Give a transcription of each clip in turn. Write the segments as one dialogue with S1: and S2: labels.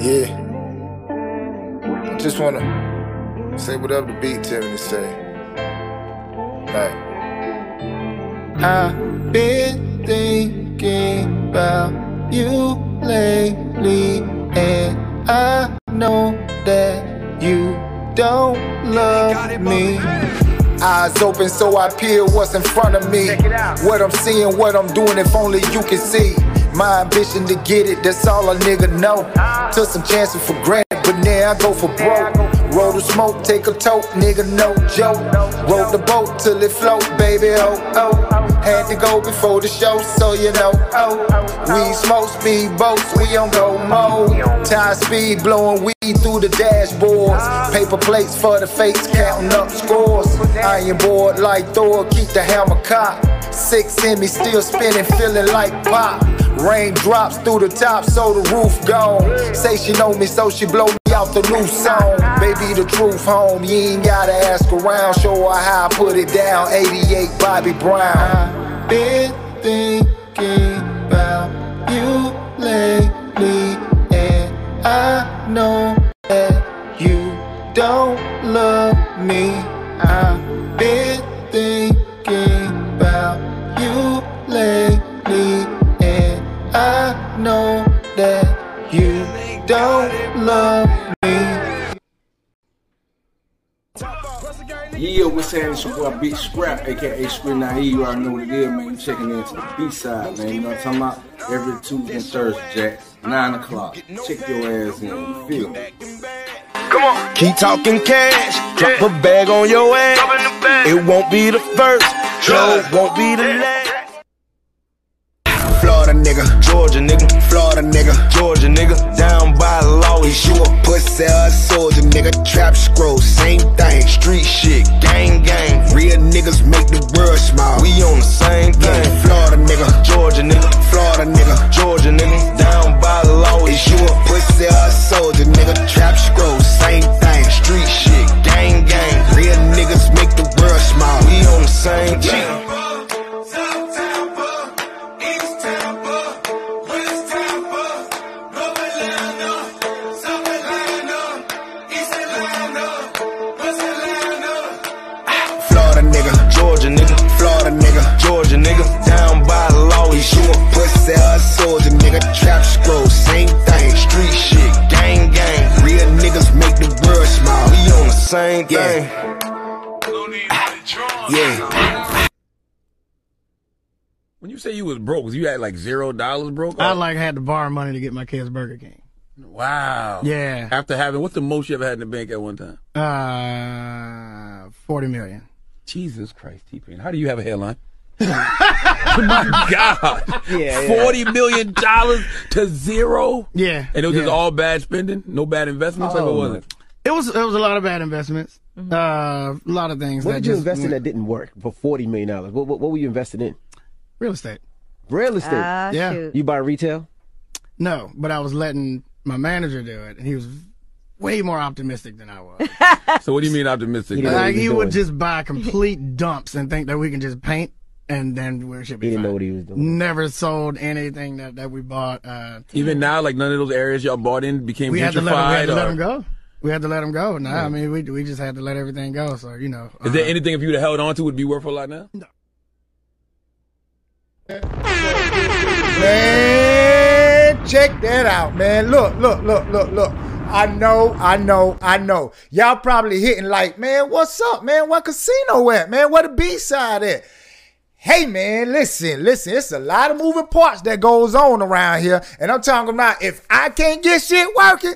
S1: Yeah. I just wanna say whatever the beat tell me to say. Like, I've been thinking about you lately, and I know that you don't love me. Eyes open so I peer what's in front of me. What I'm seeing, what I'm doing, if only you can see. My ambition to get it, that's all a nigga know. Took some chances for granted, but now I go for broke. Roll the smoke, take a tote, nigga, no joke. Roll the boat till it float, baby, oh, oh. Had to go before the show, so you know, oh. We smoke speed boats, we on go mode. Tie speed, blowing weed through the dashboards. Paper plates for the fakes, counting up scores. Iron board like Thor, keep the hammer cocked. Six in me, still spinning, feeling like pop. Rain drops through the top, so the roof gone. Say she know me, so she blow me out the new song. Baby, the truth home, you ain't gotta ask around. Show her how I put it down. 88 Bobby Brown. I've been thinking about you lately, and I know that you don't love me. I've been thinking about you lately, I know that you don't love me.
S2: Yeah, what's happening? It's your boy Big Scrap, aka Script Naive. You already know what it is, man. You checking into the B side, man. You know what I'm talking about? Every Tuesday and Thursday, Jack. 9 o'clock. Check your ass in. You feel me? Come on.
S3: Keep talking cash, drop a bag on your ass. It won't be the first, no, won't be the last. Georgia nigga, Florida nigga, Georgia nigga, down by law, he sure pussy or a soldier nigga, trap scroll, same thing, street shit, gang gang, real niggas make the world smile.
S2: We on the same thing.
S3: Yeah, Florida nigga,
S2: Georgia nigga,
S3: Florida nigga,
S2: Georgia nigga, down by law, sure
S3: you a pussy or a soldier, nigga. Trap scroll, same thing. Street shit, gang gang. Real niggas make the world smile.
S2: We on the same thing.
S3: A pussy or a nigga. Trap scroll, same thing. Street shit, gang gang. Real niggas make the world smile.
S2: We on the same thing.
S3: Yeah,
S4: When you say you was broke, was you had like zero dollars broke?
S5: I like had to borrow money to get my kids Burger King.
S4: wow.
S5: Yeah.
S4: After having what's the most you ever had in the bank at one time?
S5: Uh, forty million.
S4: Jesus Christ, T Pain. How do you have a hairline? My God.
S5: Yeah,
S4: Forty million dollars to zero?
S5: Yeah,
S4: And it was just all bad spending? No bad investments? like what was it?
S5: It was it was a lot of bad investments. Uh, a lot of things.
S6: What
S5: that
S6: did you invest in that didn't work for forty million dollars? What, what what were you invested in?
S5: Real estate.
S6: Real estate.
S7: Ah,
S5: Yeah.
S7: shoot.
S6: you buy retail?
S5: No, but I was letting my manager do it, and he was way more optimistic than I was.
S4: So what do you mean optimistic?
S6: He
S5: like
S6: what
S5: he
S6: was
S5: would just buy complete dumps and think that we can just paint, and then we should be.
S6: He didn't know what he was doing.
S5: Never sold anything that, that we bought. Uh,
S4: Even now, like none of those areas y'all bought in became
S5: we had to let him, we had
S4: gentrified.
S5: to let
S4: or-
S5: him go. We had to let him go. No, I mean we we just had to let everything go. So you know.
S4: Is there
S5: uh,
S4: anything if you would have held on to would be worth a lot now? No.
S1: Man, check that out, man. Look, look, look, look, look. I know, I know, I know. Y'all probably hitting like, man, what's up, man? What casino at, man? Where the B side at? Hey man, listen, listen, it's a lot of moving parts that goes on around here. And I'm talking about if I can't get shit working,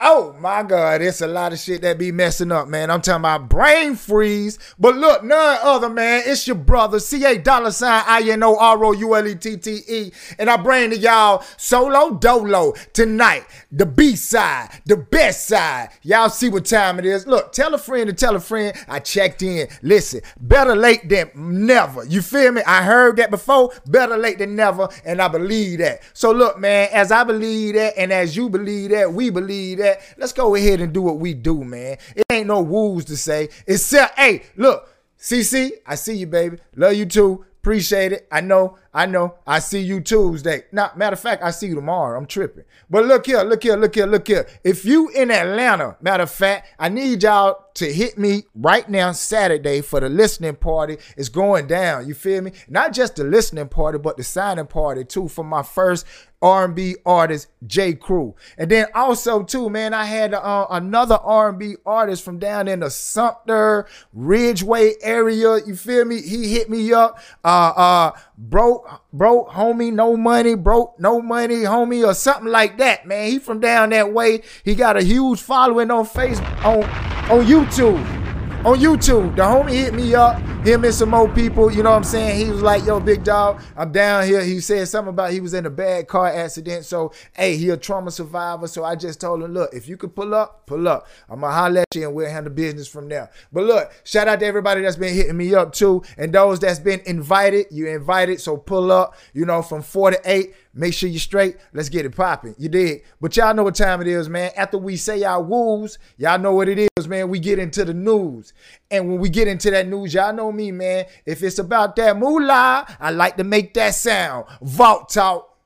S1: oh my God, it's a lot of shit that be messing up, man. I'm talking about brain freeze. But look, none other, man. It's your brother, CA dollar sign I-N-O-R-O-U-L-E-T-T-E. And I bring to y'all Solo Dolo tonight. The B side, the best side. Y'all see what time it is. Look, tell a friend to tell a friend I checked in. Listen, better late than never. You feel me? I heard that before. Better late than never. And I believe that. So look, man, as I believe that and as you believe that, we believe that, let's go ahead and do what we do, man. It ain't no rules to say. It's Except, hey, look, CC, I see you, baby. Love you too. Appreciate it. I know I know. I see you Tuesday. Now, matter of fact, I see you tomorrow. I'm tripping. But look here, look here, look here, look here. If you in Atlanta, matter of fact, I need y'all to hit me right now Saturday for the listening party. It's going down. You feel me? Not just the listening party, but the signing party too for my first R&B artist, J. Crew. And then also too, man, I had uh, another R&B artist from down in the Sumter, Ridgeway area. You feel me? He hit me up. Uh, uh, broke, broke, homie, no money, broke, no money, homie, or something like that, man. He from down that way. He got a huge following on Facebook, on, on YouTube on YouTube. The homie hit me up, him and some more people, you know what I'm saying? He was like, yo, big dog, I'm down here. He said something about he was in a bad car accident. So, hey, he a trauma survivor. So I just told him, look, if you could pull up, pull up. I'm gonna holler at you and we'll handle business from there. But look, shout out to everybody that's been hitting me up too. And those that's been invited, you invited. So pull up, you know, from four to eight. Make sure you're straight. Let's get it popping. You did. But y'all know what time it is, man. After we say our woos, y'all know what it is, man. We get into the news. And when we get into that news, y'all know me, man. If it's about that moolah, I like to make that sound. Vault talk.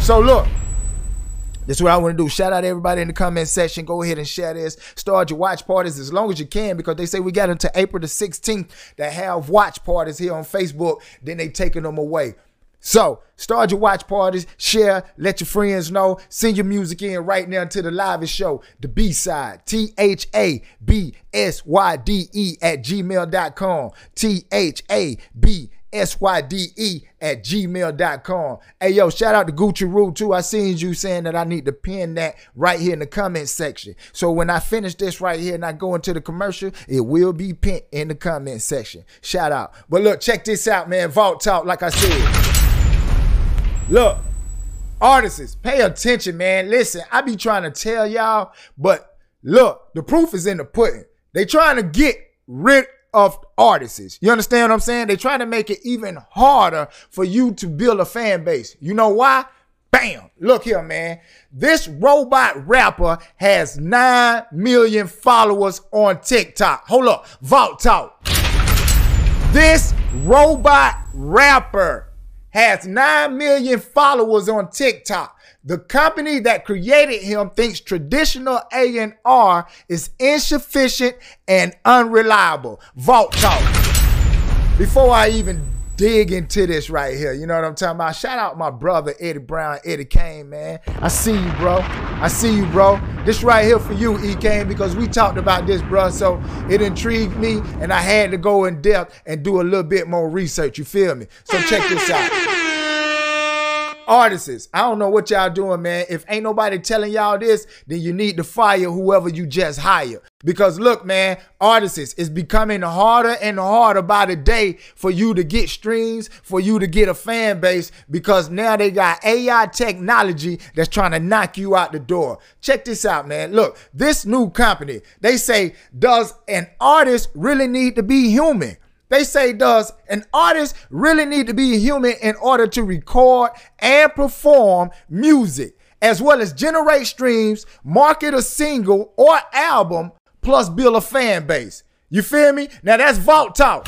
S1: So look. This is what I want to do. Shout out everybody in the comment section. Go ahead and share this. Start your watch parties as long as you can because they say we got until April the 16th to have watch parties here on Facebook. Then they taking them away. So start your watch parties, share, let your friends know, send your music in right now to the live show, the B side, T H A B S Y D E at gmail.com. T H A B S Y D E at gmail.com. Hey, yo, shout out to Gucci Rule too. I seen you saying that I need to pin that right here in the comment section. So when I finish this right here and I go into the commercial, it will be pinned in the comment section. Shout out. But look, check this out, man. Vault Talk, like I said. Look, artists, pay attention, man. Listen, I be trying to tell y'all, but look, the proof is in the pudding. They trying to get rid of artists. You understand what I'm saying? They trying to make it even harder for you to build a fan base. You know why? Bam! Look here, man. This robot rapper has 9 million followers on TikTok. Hold up. Vault Talk. This robot rapper has 9 million followers on TikTok. The company that created him thinks traditional A&R is insufficient and unreliable. Vault Talk. Before I even dig into this right here. You know what I'm talking about? Shout out my brother Eddie Brown, Eddie Kane, man. I see you, bro. I see you, bro. This right here for you, E Kane, because we talked about this, bro. So it intrigued me, and I had to go in depth and do a little bit more research. You feel me? So check this out artists. I don't know what y'all doing, man. If ain't nobody telling y'all this, then you need to fire whoever you just hired. Because look, man, artists, it's becoming harder and harder by the day for you to get streams, for you to get a fan base, because now they got AI technology that's trying to knock you out the door. Check this out, man. Look, this new company, they say, does an artist really need to be human? They say, does an artist really need to be human in order to record and perform music, as well as generate streams, market a single or album, plus build a fan base? You feel me? Now that's Vault Talk.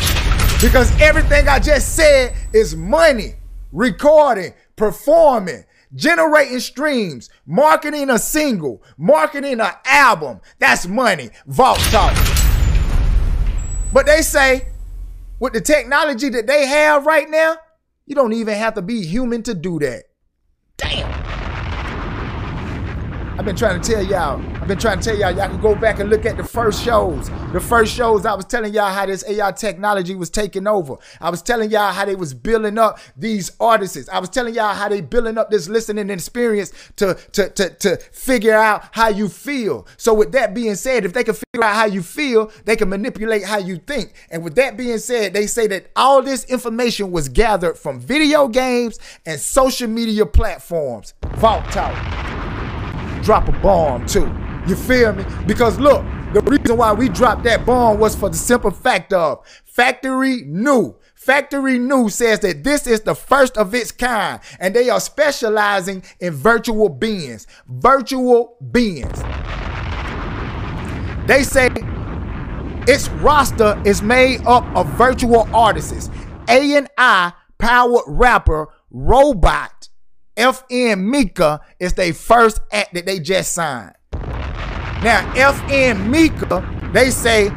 S1: Because everything I just said is money, recording, performing, generating streams, marketing a single, marketing an album. That's money. Vault Talk. But they say with the technology that they have right now, you don't even have to be human to do that. Damn. I've been trying to tell y'all. I've been trying to tell y'all. Y'all can go back and look at the first shows. The first shows I was telling y'all how this AI technology was taking over. I was telling y'all how they was building up these artists. I was telling y'all how they building up this listening experience to to to to figure out how you feel. So with that being said, if they can figure out how you feel, they can manipulate how you think. And with that being said, they say that all this information was gathered from video games and social media platforms. Vault Talk drop a bomb too. You feel me? Because look, the reason why we dropped that bomb was for the simple fact of Factory New. Factory New says that this is the first of its kind and they are specializing in virtual beings. Virtual beings. They say its roster is made up of virtual artists. A&I powered rapper Robot FN Mika is their first act that they just signed. Now, FN Mika, they say,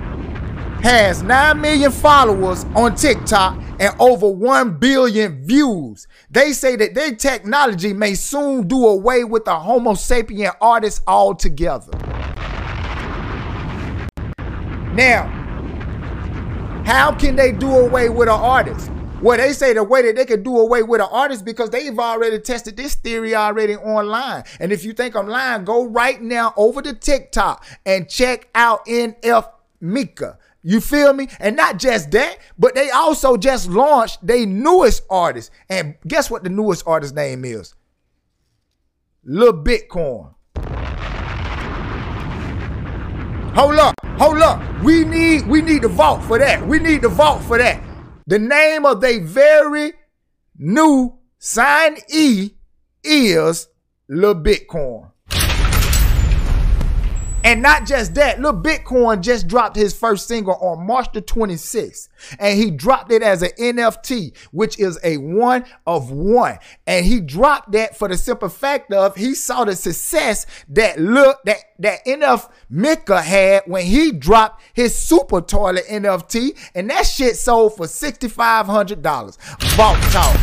S1: has 9 million followers on TikTok and over 1 billion views. They say that their technology may soon do away with the Homo sapien artist altogether. Now, how can they do away with an artist? Well, they say the way that they can do away with an artist because they've already tested this theory already online. And if you think I'm lying, go right now over to TikTok and check out NF Mika. You feel me? And not just that, but they also just launched their newest artist. And guess what the newest artist name is? Lil Bitcoin. Hold up, hold up. We need we need to vote for that. We need to vote for that. The name of their very new sign E is Lil Bitcoin. And not just that, Lil Bitcoin just dropped his first single on March the 26th. And he dropped it as an NFT, which is a one of one. And he dropped that for the simple fact of he saw the success that look that that NF Mika had when he dropped his super toilet NFT. And that shit sold for $6,500. Vault talk.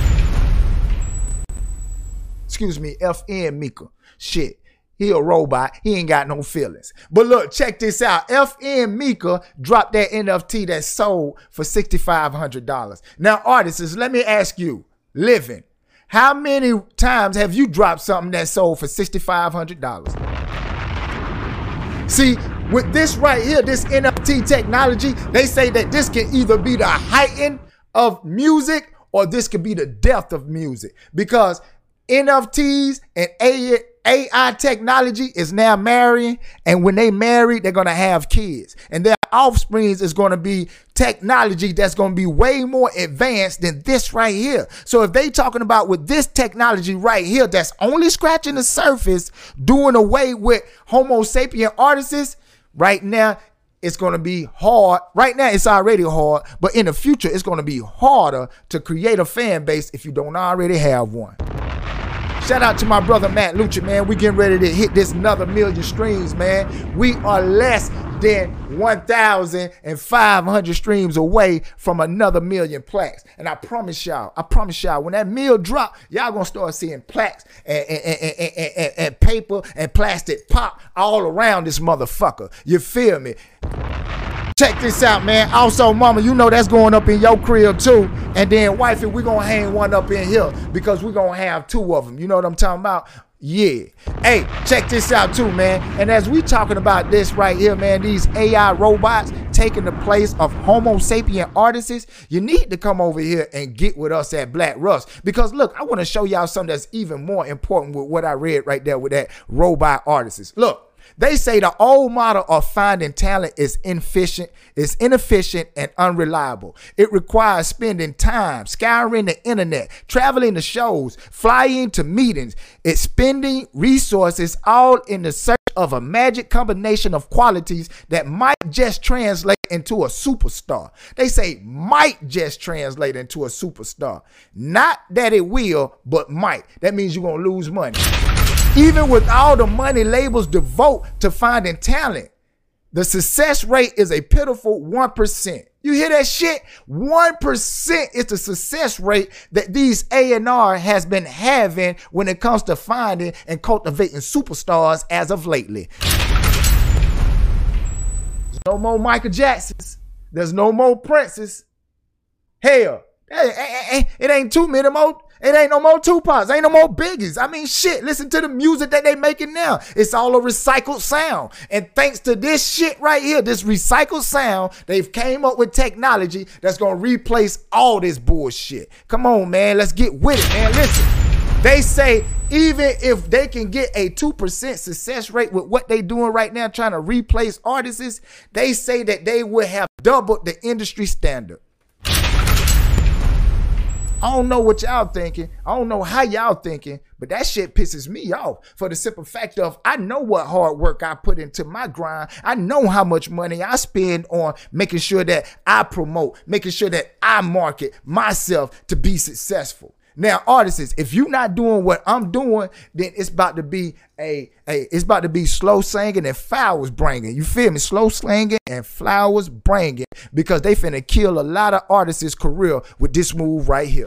S1: Excuse me, FN Mika. Shit. He a robot. He ain't got no feelings. But look, check this out. FN Mika dropped that NFT that sold for $6,500. Now, artists, let me ask you, living, how many times have you dropped something that sold for $6,500? See, with this right here, this NFT technology, they say that this can either be the heighten of music or this could be the death of music because NFTs and AI technology is now marrying, and when they marry, they're gonna have kids, and their offsprings is gonna be technology that's gonna be way more advanced than this right here. So if they talking about with this technology right here, that's only scratching the surface, doing away with Homo sapien artists, right now it's going to be hard. Right now, it's already hard, but in the future, it's going to be harder to create a fan base if you don't already have one. Shout out to my brother Matt Lucha, man. We getting ready to hit this another million streams, man. We are less than 1,500 streams away from another million plaques. And I promise y'all, I promise y'all, when that meal drop, y'all gonna start seeing plaques and, and, and, and, and paper and plastic pop all around this motherfucker. You feel me? Check this out, man. Also, mama, you know that's going up in your crib too. And then, wifey, we gonna hang one up in here because we gonna have two of them. You know what I'm talking about? Yeah. Hey, check this out too, man. And as we talking about this right here, man, these AI robots taking the place of Homo sapien artists, you need to come over here and get with us at Black Rust. Because look, I want to show y'all something that's even more important with what I read right there with that robot artists. Look. They say the old model of finding talent is inefficient, is inefficient and unreliable. It requires spending time scouring the internet, traveling to shows, flying to meetings. It's spending resources all in the search of a magic combination of qualities that might just translate into a superstar. They say might just translate into a superstar. Not that it will, but might. That means you're going to lose money. Even with all the money labels devote to finding talent, the success rate is a pitiful 1%. You hear that shit? 1% is the success rate that these A&R has been having when it comes to finding and cultivating superstars as of lately. No more Michael Jacksons. There's no more Princes. Hell, it ain't too many more it ain't no more Tupacs. Ain't no more Biggies. I mean, shit. Listen to the music that they making now. It's all a recycled sound. And thanks to this shit right here, this recycled sound, they've came up with technology that's gonna replace all this bullshit. Come on, man. Let's get with it, man. Listen. They say even if they can get a 2% success rate with what they doing right now, trying to replace artists, they say that they would have doubled the industry standard. I don't know what y'all thinking. I don't know how y'all thinking, but that shit pisses me off for the simple fact of I know what hard work I put into my grind. I know how much money I spend on making sure that I promote, making sure that I market myself to be successful. Now, artists, if you're not doing what I'm doing, then it's about to be a, a it's about to be slow singing and flowers bringing. You feel me? Slow slanging and flowers bringing because they finna kill a lot of artists' career with this move right here.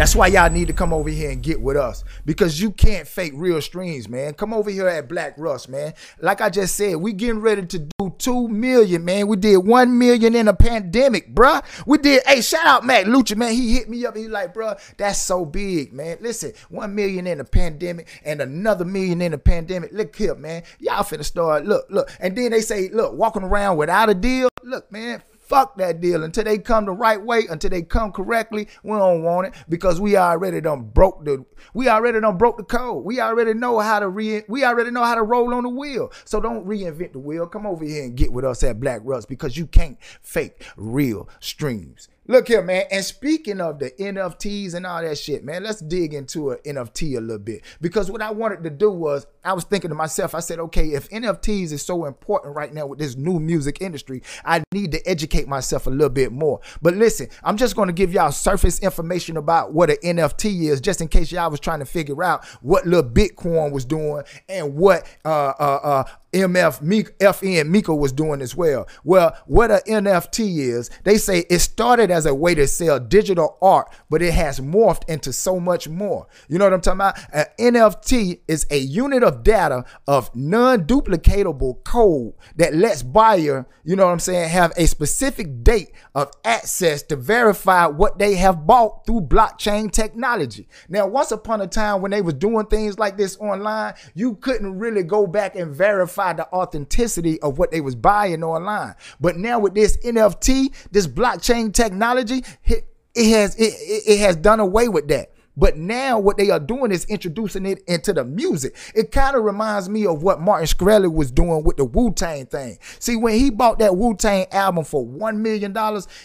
S1: That's why y'all need to come over here and get with us because you can't fake real streams, man. Come over here at Black Russ, man. Like I just said, we getting ready to do two million, man. We did one million in a pandemic, bruh. We did. Hey, shout out Matt Lucha, man. He hit me up. He like, bruh, that's so big, man. Listen, one million in a pandemic and another million in a pandemic. Look here, man. Y'all finna start. Look, look. And then they say, look, walking around without a deal. Look, man, Fuck that deal until they come the right way, until they come correctly. We don't want it because we already done broke the we already done broke the code. We already know how to re we already know how to roll on the wheel. So don't reinvent the wheel. Come over here and get with us at Black Russ because you can't fake real streams. Look here, man. And speaking of the NFTs and all that shit, man, let's dig into an NFT a little bit. Because what I wanted to do was, I was thinking to myself, I said, okay, if NFTs is so important right now with this new music industry, I need to educate myself a little bit more. But listen, I'm just going to give y'all surface information about what an NFT is, just in case y'all was trying to figure out what little Bitcoin was doing and what uh, uh, uh, MF Meek, FN Miko was doing as well. Well, what a NFT is, they say it started as a way to sell digital art, but it has morphed into so much more. You know what I'm talking about? An NFT is a unit of data of non-duplicatable code that lets buyer, you know what I'm saying, have a specific date of access to verify what they have bought through blockchain technology. Now, once upon a time when they was doing things like this online, you couldn't really go back and verify the authenticity of what they was buying online. But now with this NFT, this blockchain technology, it, has it, it has done away with that. But now what they are doing is introducing it into the music. It kind of reminds me of what Martin Shkreli was doing with the Wu-Tang thing. See, when he bought that Wu-Tang album for $1 million,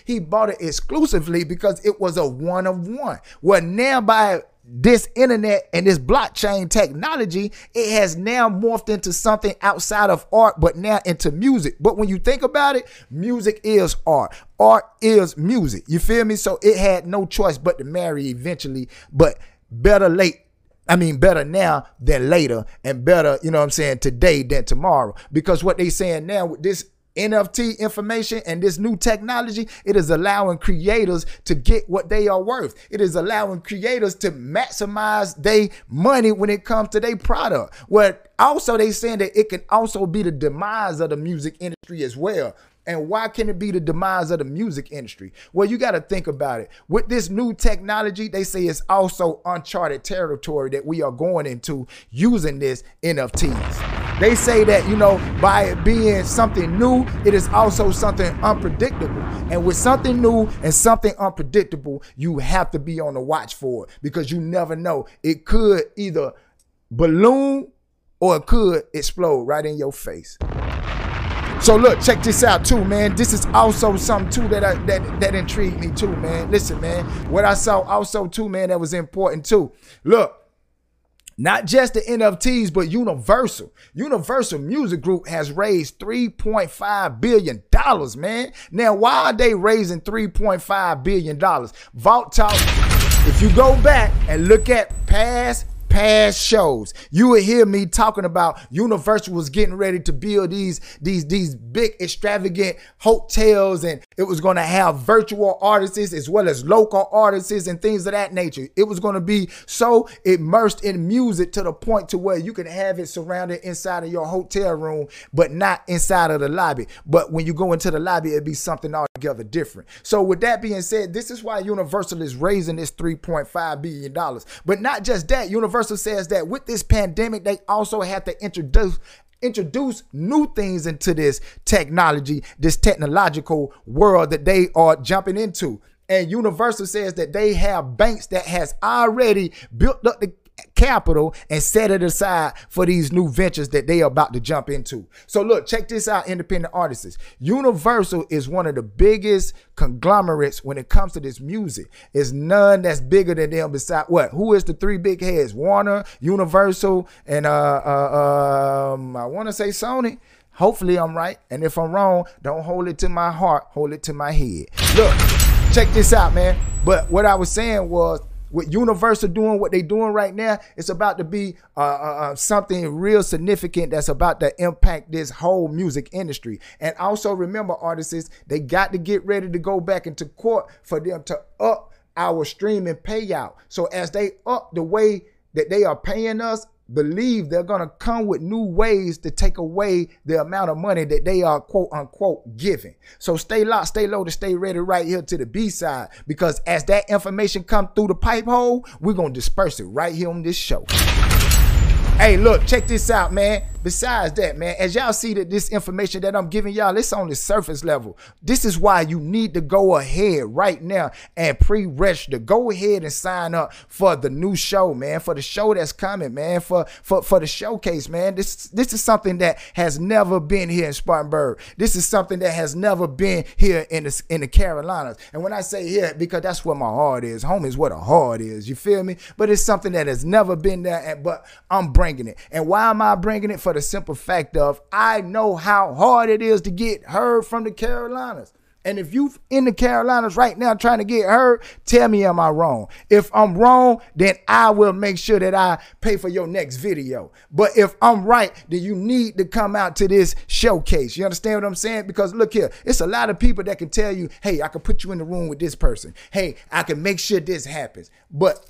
S1: he bought it exclusively because it was a one of one. Well, now by this internet and this blockchain technology, it has now morphed into something outside of art, but now into music. But when you think about it, music is art. Art is music. You feel me? So it had no choice but to marry eventually, but better late I mean, better now than later, and better, you know what I'm saying, today than tomorrow. Because what they saying now with this NFT information and this new technology, it is allowing creators to get what they are worth. It is allowing creators to maximize their money when it comes to their product. What also they saying that it can also be the demise of the music industry as well. And why can it be the demise of the music industry? Well, you got to think about it. With this new technology, they say it's also uncharted territory that we are going into using this NFTs. They say that, you know, by it being something new, it is also something unpredictable. And with something new and something unpredictable, you have to be on the watch for it because you never know. It could either balloon or it could explode right in your face. So look, check this out too, man. This is also something too that I, that that intrigued me too, man. Listen, man. What I saw also too, man, that was important too. Look, not just the NFTs, but Universal. Universal Music Group has raised $3.5 billion, man. Now, why are they raising $3.5 billion? Vault Talk, if you go back and look at past past shows, you would hear me talking about Universal was getting ready to build these these these big extravagant hotels, and it was going to have virtual artists as well as local artists and things of that nature. It was going to be so immersed in music to the point to where you can have it surrounded inside of your hotel room, but not inside of the lobby. But when you go into the lobby, it'd be something altogether different. So with that being said, this is why Universal is raising this 3.5 billion dollars. But not just that, Universal Universal says that with this pandemic, they also have to introduce introduce new things into this technology, this technological world that they are jumping into. And Universal says that they have banks that has already built up the capital and set it aside for these new ventures that they are about to jump into. So look, check this out, independent artists. Universal is one of the biggest conglomerates when it comes to this music. It's none that's bigger than them beside what? Who is the three big heads? Warner, Universal, and uh, uh um I want to say Sony. Hopefully I'm right. And if I'm wrong, don't hold it to my heart, hold it to my head. Look, check this out, man. But what I was saying was with Universal doing what they doing right now, it's about to be uh, uh, uh, something real significant that's about to impact this whole music industry. And also remember, artists, they got to get ready to go back into court for them to up our streaming payout. So as they up the way that they are paying us, believe they're going to come with new ways to take away the amount of money that they are quote unquote giving. So stay locked, stay low to stay ready right here to the B side because as that information come through the pipe hole, we're going to disperse it right here on this show. Hey, look, check this out, man. Besides that, man, as y'all see that this information that I'm giving y'all, it's on the surface level. This is why you need to go ahead right now and pre-register. Go ahead and sign up for the new show, man, for the show that's coming, man, for for for the showcase, man. This this is something that has never been here in Spartanburg. This is something that has never been here in the in the Carolinas. And when I say here, because that's where my heart is. Home is where the heart is. You feel me? But it's something that has never been there. But I'm bringing it. And why am I bringing it? For the simple fact of I know how hard it is to get heard from the Carolinas. And if you're in the Carolinas right now trying to get heard, tell me am I wrong? If I'm wrong, then I will make sure that I pay for your next video. But if I'm right, then you need to come out to this showcase. You understand what I'm saying? Because look here, it's a lot of people that can tell you, hey, I can put you in the room with this person. Hey, I can make sure this happens. But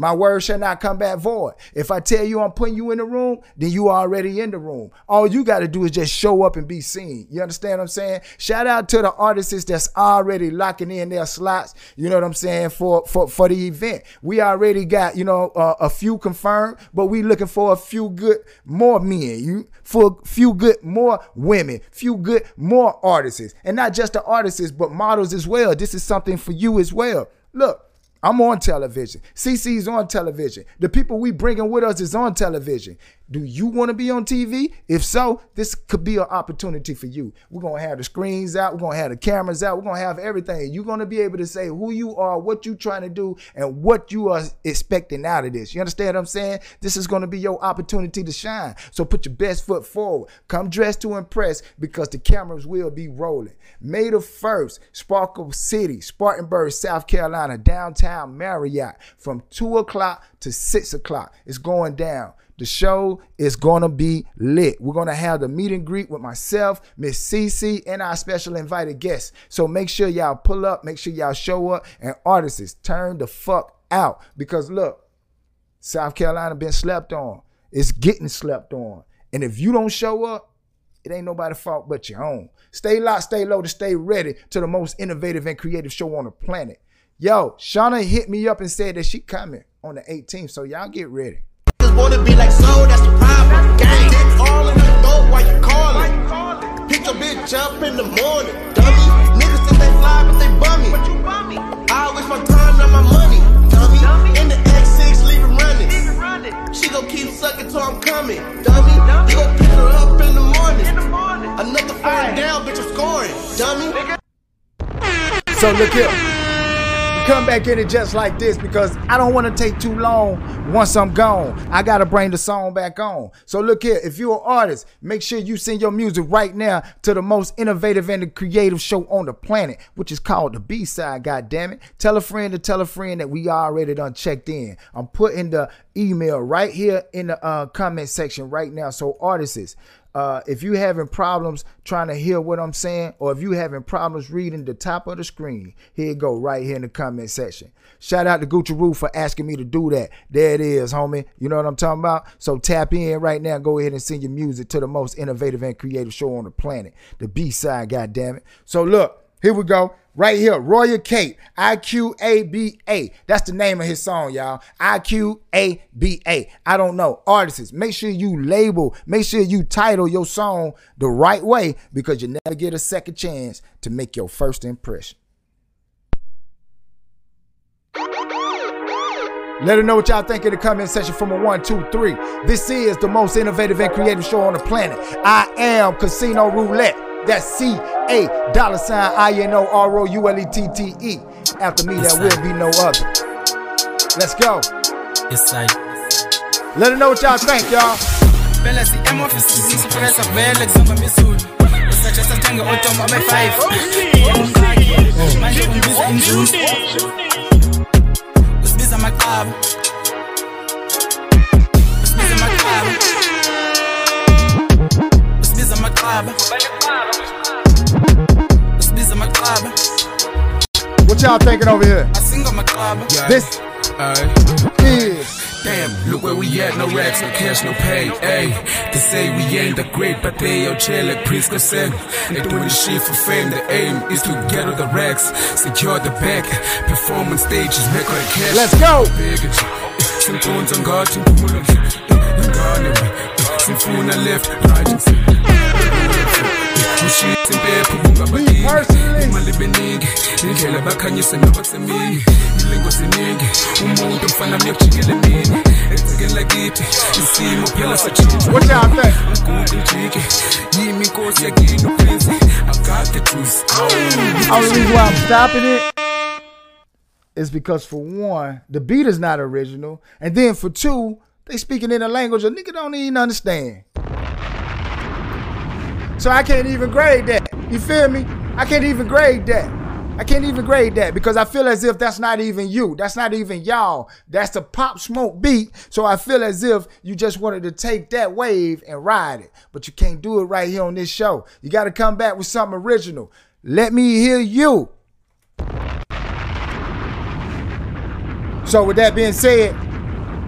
S1: my word shall not come back void. If I tell you I'm putting you in the room, then you already in the room. All you got to do is just show up and be seen. You understand what I'm saying? Shout out to the artists that's already locking in their slots. You know what I'm saying for for for the event. We already got you know uh, a few confirmed, but we looking for a few good more men. You for few good more women, few good more artists, and not just the artists, but models as well. This is something for you as well. Look. I'm on television. CC's on television. The people we bringing with us is on television. Do you want to be on TV? If so, this could be an opportunity for you. We're going to have the screens out. We're going to have the cameras out. We're going to have everything. You're going to be able to say who you are, what you're trying to do, and what you are expecting out of this. You understand what I'm saying? This is going to be your opportunity to shine. So put your best foot forward. Come dressed to impress because the cameras will be rolling. May the 1st, Sparkle City, Spartanburg, South Carolina, downtown Marriott from 2 o'clock to 6 o'clock. It's going down. The show is gonna be lit. We're gonna have the meet and greet with myself, Miss CC, and our special invited guests. So make sure y'all pull up, make sure y'all show up, and artists turn the fuck out. Because look, South Carolina been slept on. It's getting slept on. And if you don't show up, it ain't nobody's fault but your own. Stay locked, stay low to stay ready to the most innovative and creative show on the planet. Yo, Shauna hit me up and said that she coming on the 18th, so y'all get ready wanna be like so, that's the problem. Gang, all in the throat while you callin'. Pick your bitch up in the morning. Dummy, niggas think they fly, but they bummy. I wish my time, not my money. Dummy, in the X6, leave it running. She gon' keep sucking till I'm coming. Dummy, you gon' pick her up in the morning. Another fire down, bitch, I'm scoring. Dummy. So look here come back in it just like this because I don't want to take too long once I'm gone. I got to bring the song back on. So look here, if you're an artist, make sure you send your music right now to the most innovative and creative show on the planet, which is called the B-Side, God damn it. Tell a friend to tell a friend that we already done checked in. I'm putting the email right here in the uh, comment section right now. So artists, uh, if you having problems trying to hear what I'm saying, or if you having problems reading the top of the screen, here go, right here in the comment section. Shout out to Gucci Roo for asking me to do that. There it is, homie. You know what I'm talking about? So tap in right now. Go ahead and send your music to the most innovative and creative show on the planet, the B side. God damn it. So look, here we go. Right here, Royal Cape, I Q A B A. That's the name of his song, y'all. I Q A B A. I don't know. Artists, make sure you label, make sure you title your song the right way because you never get a second chance to make your first impression. Let her know what y'all think in the comment section from a one, two, three. This is the most innovative and creative show on the planet. I am Casino Roulette. That's C A dollar sign I N O R O U L E T T E. After me, there will be no other. Let's go.
S8: It's like
S1: Let her know what y'all think, y'all.
S8: Phela si-M office sipresa vele kuzomba mizulu usajesa thenge otomba ame-five manje ungibiza inzuzo usibiza amaqaba
S1: What y'all thinking over here?
S8: asinga amaqaba
S1: This is
S9: Damn, look where we at, no racks, no cash, no pay. Ayy, they say we ain't that great, but they out chill like Priska said. They doing this shit for fame. The aim is to get all the racks, secure the back, perform on stages, make all the cash.
S1: Let's go.
S9: Package. Simfunza ngathi ngikhumula ingane simfuna left right ushithe impepho kungabaningi imali beningi indlela bakhanyise nabasemini ilingo ziningi umuntu mfana myokujikela emini egcekeni lakithi isimo phela satshintsha.
S1: What y'all think?
S9: ugugu njike yimi inkosi yakini uprince. I got the juice
S1: Only reason why I'm stopping it. Is because for one, the beat is not original, and then for two, they speaking in a language a nigga don't even understand. So I can't even grade that. You feel me? I can't even grade that. I can't even grade that because I feel as if that's not even you. That's not even y'all. That's the pop smoke beat. So I feel as if you just wanted to take that wave and ride it. But you can't do it right here on this show. You got to come back with something original. Let me hear you. So with that being said,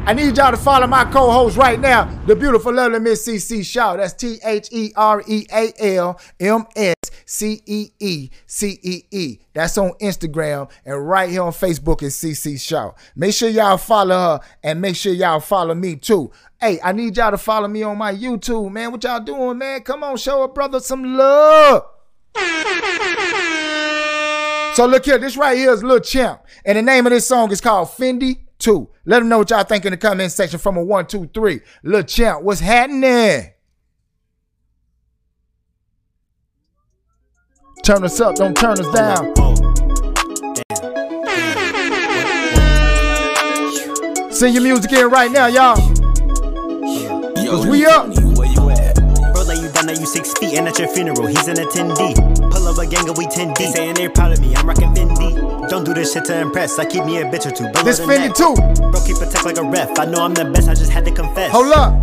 S1: I need y'all to follow my co-host right now, the beautiful lovely Miss CC Shaw. That's T H E R E A L M S C E E C E E. That's on Instagram and right here on Facebook is CC Shaw. Make sure y'all follow her and make sure y'all follow me too. Hey, I need y'all to follow me on my YouTube, man. What y'all doing, man? Come on, show a brother some love. So look here, this right here is Lil Champ. And the name of this song is called Fendi 2. Let them know what y'all think in the comment section from a one, two, three. Lil Champ, what's happening? Turn us up, don't turn us down. Sing your music in right now, y'all. Cause we up.
S10: Six feet, and at your funeral, he's an attendee. Pull up a gang and we 10 D. Saying they're proud of me, I'm rocking Fendi. Don't do this shit to impress, I keep me a bitch or two.
S1: This Fendi too.
S10: Bro, keep a tech like a ref. I know I'm the best, I just had to confess.
S1: Hold up.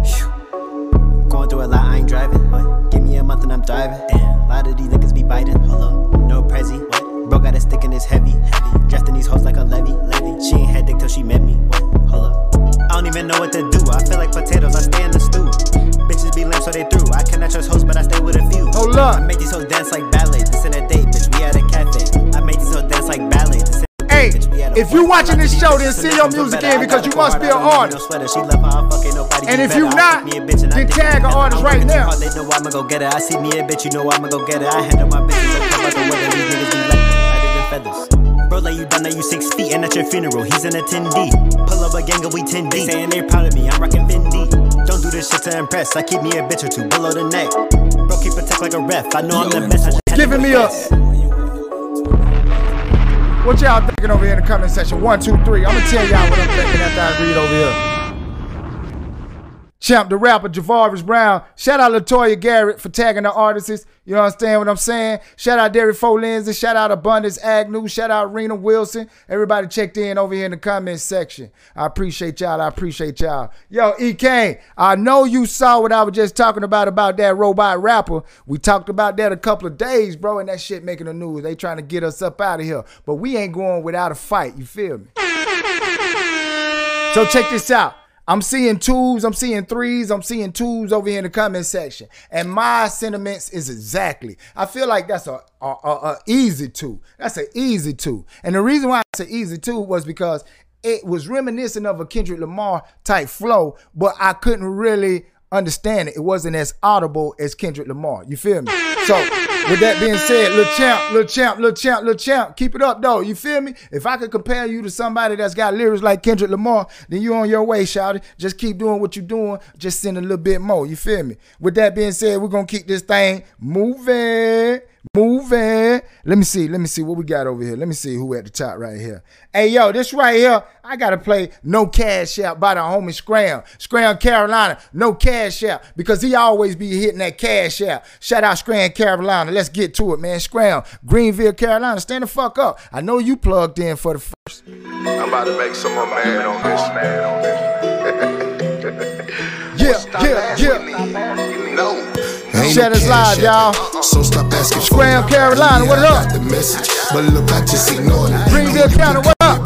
S10: Going through a lot, I ain't driving. What? Give me a month and I'm thriving. Damn, a lot of these niggas be biting. Hold up, no prezi. What? Bro got a stick and it's heavy. Heavy. Drafting these hoes like a levy. Levy. She ain't had dick till she met me. What? Hold up. I don't even know what to do. I feel like potatoes, I stay in the stew. Bitches be lame, so they through. I cannot trust hoes, but I stay with a few.
S1: Hold up.
S10: I make these hoes dance like ballet. This in a date, bitch. We at a cafe. I make these hoes dance like ballet. This in a date,
S1: Hey,
S10: bitch. We at a
S1: if you watching this show, then send
S10: see
S1: your music in because you must be an artist.
S10: She love how I fuck,
S1: And if you. Not,
S10: me a bitch and I
S1: then tag an artist right now.
S10: They know I'ma go get it. I see me a bitch, you know I'ma go get it. I handle my business, Bro, lay you now you six feet, and at your funeral, he's an attendee. Pull up a gang and we 10 D. Saying they proud of me, I'm rocking Fendi. Don't do this shit to impress. I keep me a bitch or two below the neck. Bro, keep a tech like a ref. I know I'm the best. I just had to
S1: Giving me
S10: up.
S1: What y'all thinking over here in the comment section? One, two, three. I'm gonna tell y'all what I'm thinking after I read over here. Champ, the rapper, Javaris Brown. Shout out Latoya Garrett for tagging the artists. You understand what I'm saying? Shout out Derek Folenzi. Shout out Abundance Agnew. Shout out Rena Wilson. Everybody checked in over here in the comment section. I appreciate y'all. I appreciate y'all. Yo, EK, I know you saw what I was just talking about about that robot rapper. We talked about that a couple of days, bro, and that shit making the news. They trying to get us up out of here. But we ain't going without a fight. You feel me? So check this out. I'm seeing twos, I'm seeing threes, I'm seeing twos over here in the comment section. And my sentiments is exactly. I feel like that's a, a, a, a easy two. That's an easy two. And the reason why it's an easy two was because it was reminiscent of a Kendrick Lamar type flow, but I couldn't really understand it, it wasn't as audible as Kendrick Lamar. You feel me? So with that being said, little champ, little champ, little champ, little champ, keep it up though. You feel me? If I could compare you to somebody that's got lyrics like Kendrick Lamar, then you on your way, shouty. Just keep doing what you're doing. Just send a little bit more. You feel me? With that being said, we're gonna keep this thing moving. Moving. Let me see. Let me see what we got over here. Let me see who at the top right here. Hey, yo, this right here, I got to play No Cash Out by the homie Scram. Scram Carolina, No Cash Out, because he always be hitting that cash out. Shout out Scram Carolina. Let's get to it, man. Scram, Greenville, Carolina. Stand the fuck up. I know you plugged in for the first.
S11: I'm about to make some more man on this. Man on this.
S1: yeah, yeah, yeah.
S11: No.
S1: Shatters Live, y'all.
S12: So stop asking for
S1: Scram,
S12: it.
S1: Carolina, what up?
S12: the message, but look, I just ignored it.
S1: Greenville County, what up?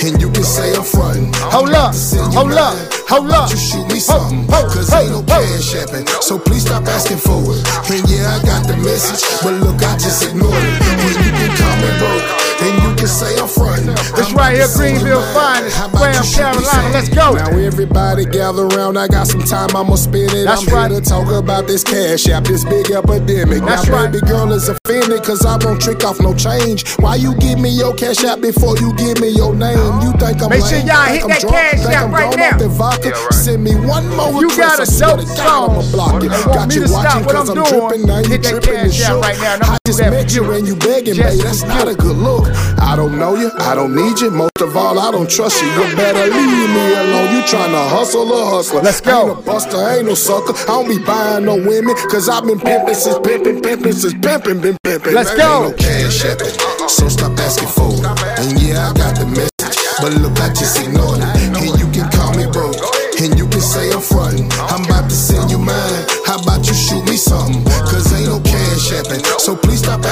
S12: And you can say I'm frontin'.
S1: Hold up, hold up, hold up.
S12: You shoot me something, cause ain't no cash happen. So please stop asking for it. And yeah, I got the message, but look, I just ignored it. And you can call me broke, and you can say I'm frontin'.
S1: This right here, Greenville Finest, Scram Carolina. Let's go.
S12: Now everybody gather around, I got some time, I'ma spend it.
S1: That's
S12: I'm
S1: right.
S12: here to talk about this cash app, this big epidemic.
S1: That's
S12: now
S1: right.
S12: baby girl is offended, cause I won't trick off no change. Why you give me your cash app before you give me your name? You think I'm
S1: Make sure
S12: lame?
S1: y'all
S12: Think
S1: hit
S12: I'm
S1: that
S12: drunk?
S1: cash
S12: Think
S1: app
S12: I'm
S1: right
S12: grown
S1: now.
S12: off the vodka? Send me one more
S1: You
S12: request,
S1: got a
S12: I swear
S1: dope
S12: to God, I'ma
S1: song
S12: block you.
S1: and want
S12: Got
S1: me
S12: you
S1: to stop
S12: watching
S1: what
S12: cause
S1: I'm
S12: I'm
S1: doing,
S12: tripping, now you
S1: hit that
S12: tripping
S1: cash app right now, I'ma
S12: just
S1: that
S12: met you
S1: you.
S12: and you begging,
S1: Just
S12: babe, that's not a good look. I don't know you, I don't need you. Most of all, I don't trust you. You better leave me alone. You trying to hustle a hustler.
S1: Let's go.
S12: Ain't a buster, ain't no sucker. I don't be buying no women, cause I've been pimping since pimping, pimping since pimping, been pimping.
S1: Let's go.
S12: Ain't no cash at. So stop asking for it. And yeah, I got the message, but look, I just ignored it. And you can call me broke, and you can say I'm frontin'. I'm about to send you mine. How about you shoot me something? Cause ain't no cash happen.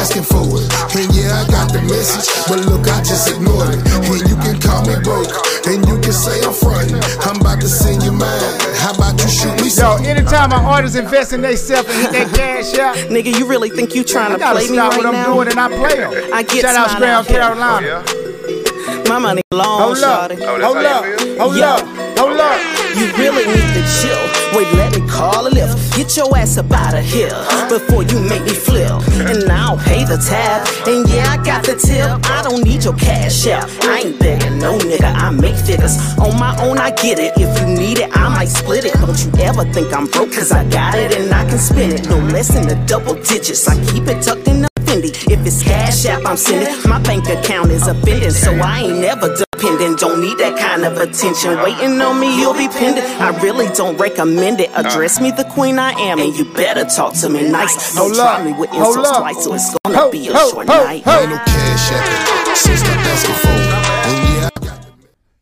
S12: So please stop asking for it. And yeah, I got the message, but look, I just ignored it. And you can call me broke, and you can say I'm frontin'. I'm about to send you mine. How about you shoot me
S1: Yo,
S12: something?
S1: anytime an artist invest in themselves and hit that cash out,
S13: Nigga, you really think you trying
S1: I
S13: to
S1: gotta
S13: play me
S1: stop
S13: right
S1: what I'm
S13: now?
S1: doing and I play them.
S13: I get
S1: Shout out
S13: smart
S1: Scram
S13: out here.
S1: Carolina.
S13: My money long,
S1: Hold up,
S13: shawty.
S1: hold up, hold
S13: Yo.
S1: up, hold up.
S13: You really need to chill. Wait, let me call a lift. Get your ass up out of here before you make me flip. And I'll pay the tab. And yeah, I got the tip. I don't need your cash out. I ain't begging no nigga. I make figures. On my own, I get it. If you need it, I might split it. Don't you ever think I'm broke, cause I got it and I can spend it. No less than the double digits. I keep it tucked in the Fendi. If it's cash app, I'm sending. My bank account is offending, so I ain't never dependent. Don't need that kind of attention. Waiting on me, you'll be pending. I really don't recommend it. Address me the queen I am, and you better talk to me nice. Don't try me with insults twice, so it's gonna be a short night.
S12: no cash happen. So stop asking for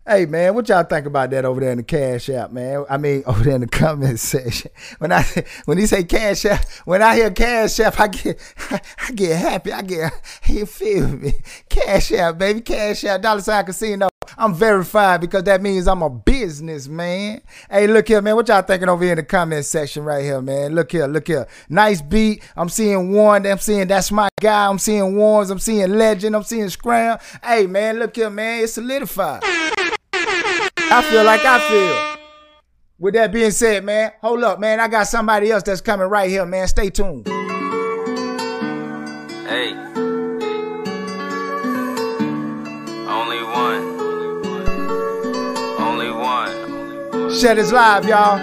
S1: Hey man, what y'all think about that over there in the cash app, man? I mean, over there in the comment section. When I when he say cash app, when I hear cash app, I get I get happy. I get you feel me? Cash app, baby, cash app, dollar sign casino. I'm verified because that means I'm a businessman. Hey, look here, man. What y'all thinking over here in the comment section right here, man? Look here, look here. Nice beat. I'm seeing one. I'm seeing that's my guy. I'm seeing ones. I'm seeing legend. I'm seeing scram. Hey, man, look here, man. It's solidified. I feel like I feel. With that being said, man, hold up, man. I got somebody else that's coming right here, man. Stay tuned.
S14: Hey. Only one. Only one.
S1: Shed is live, y'all.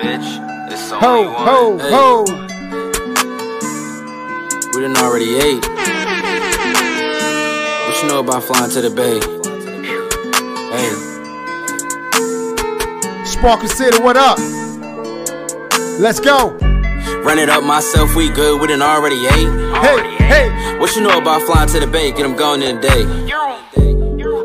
S14: Bitch, it's only
S1: Ho,
S14: one.
S1: ho,
S14: Hey,
S1: ho.
S14: We done already ate. What you know about flying to the bay?
S1: Sparkle City, what up? Let's go.
S14: Run it up myself, we good, we done already ate.
S1: Hey, hey.
S14: What you know about flying to the bay? Get them going in a day.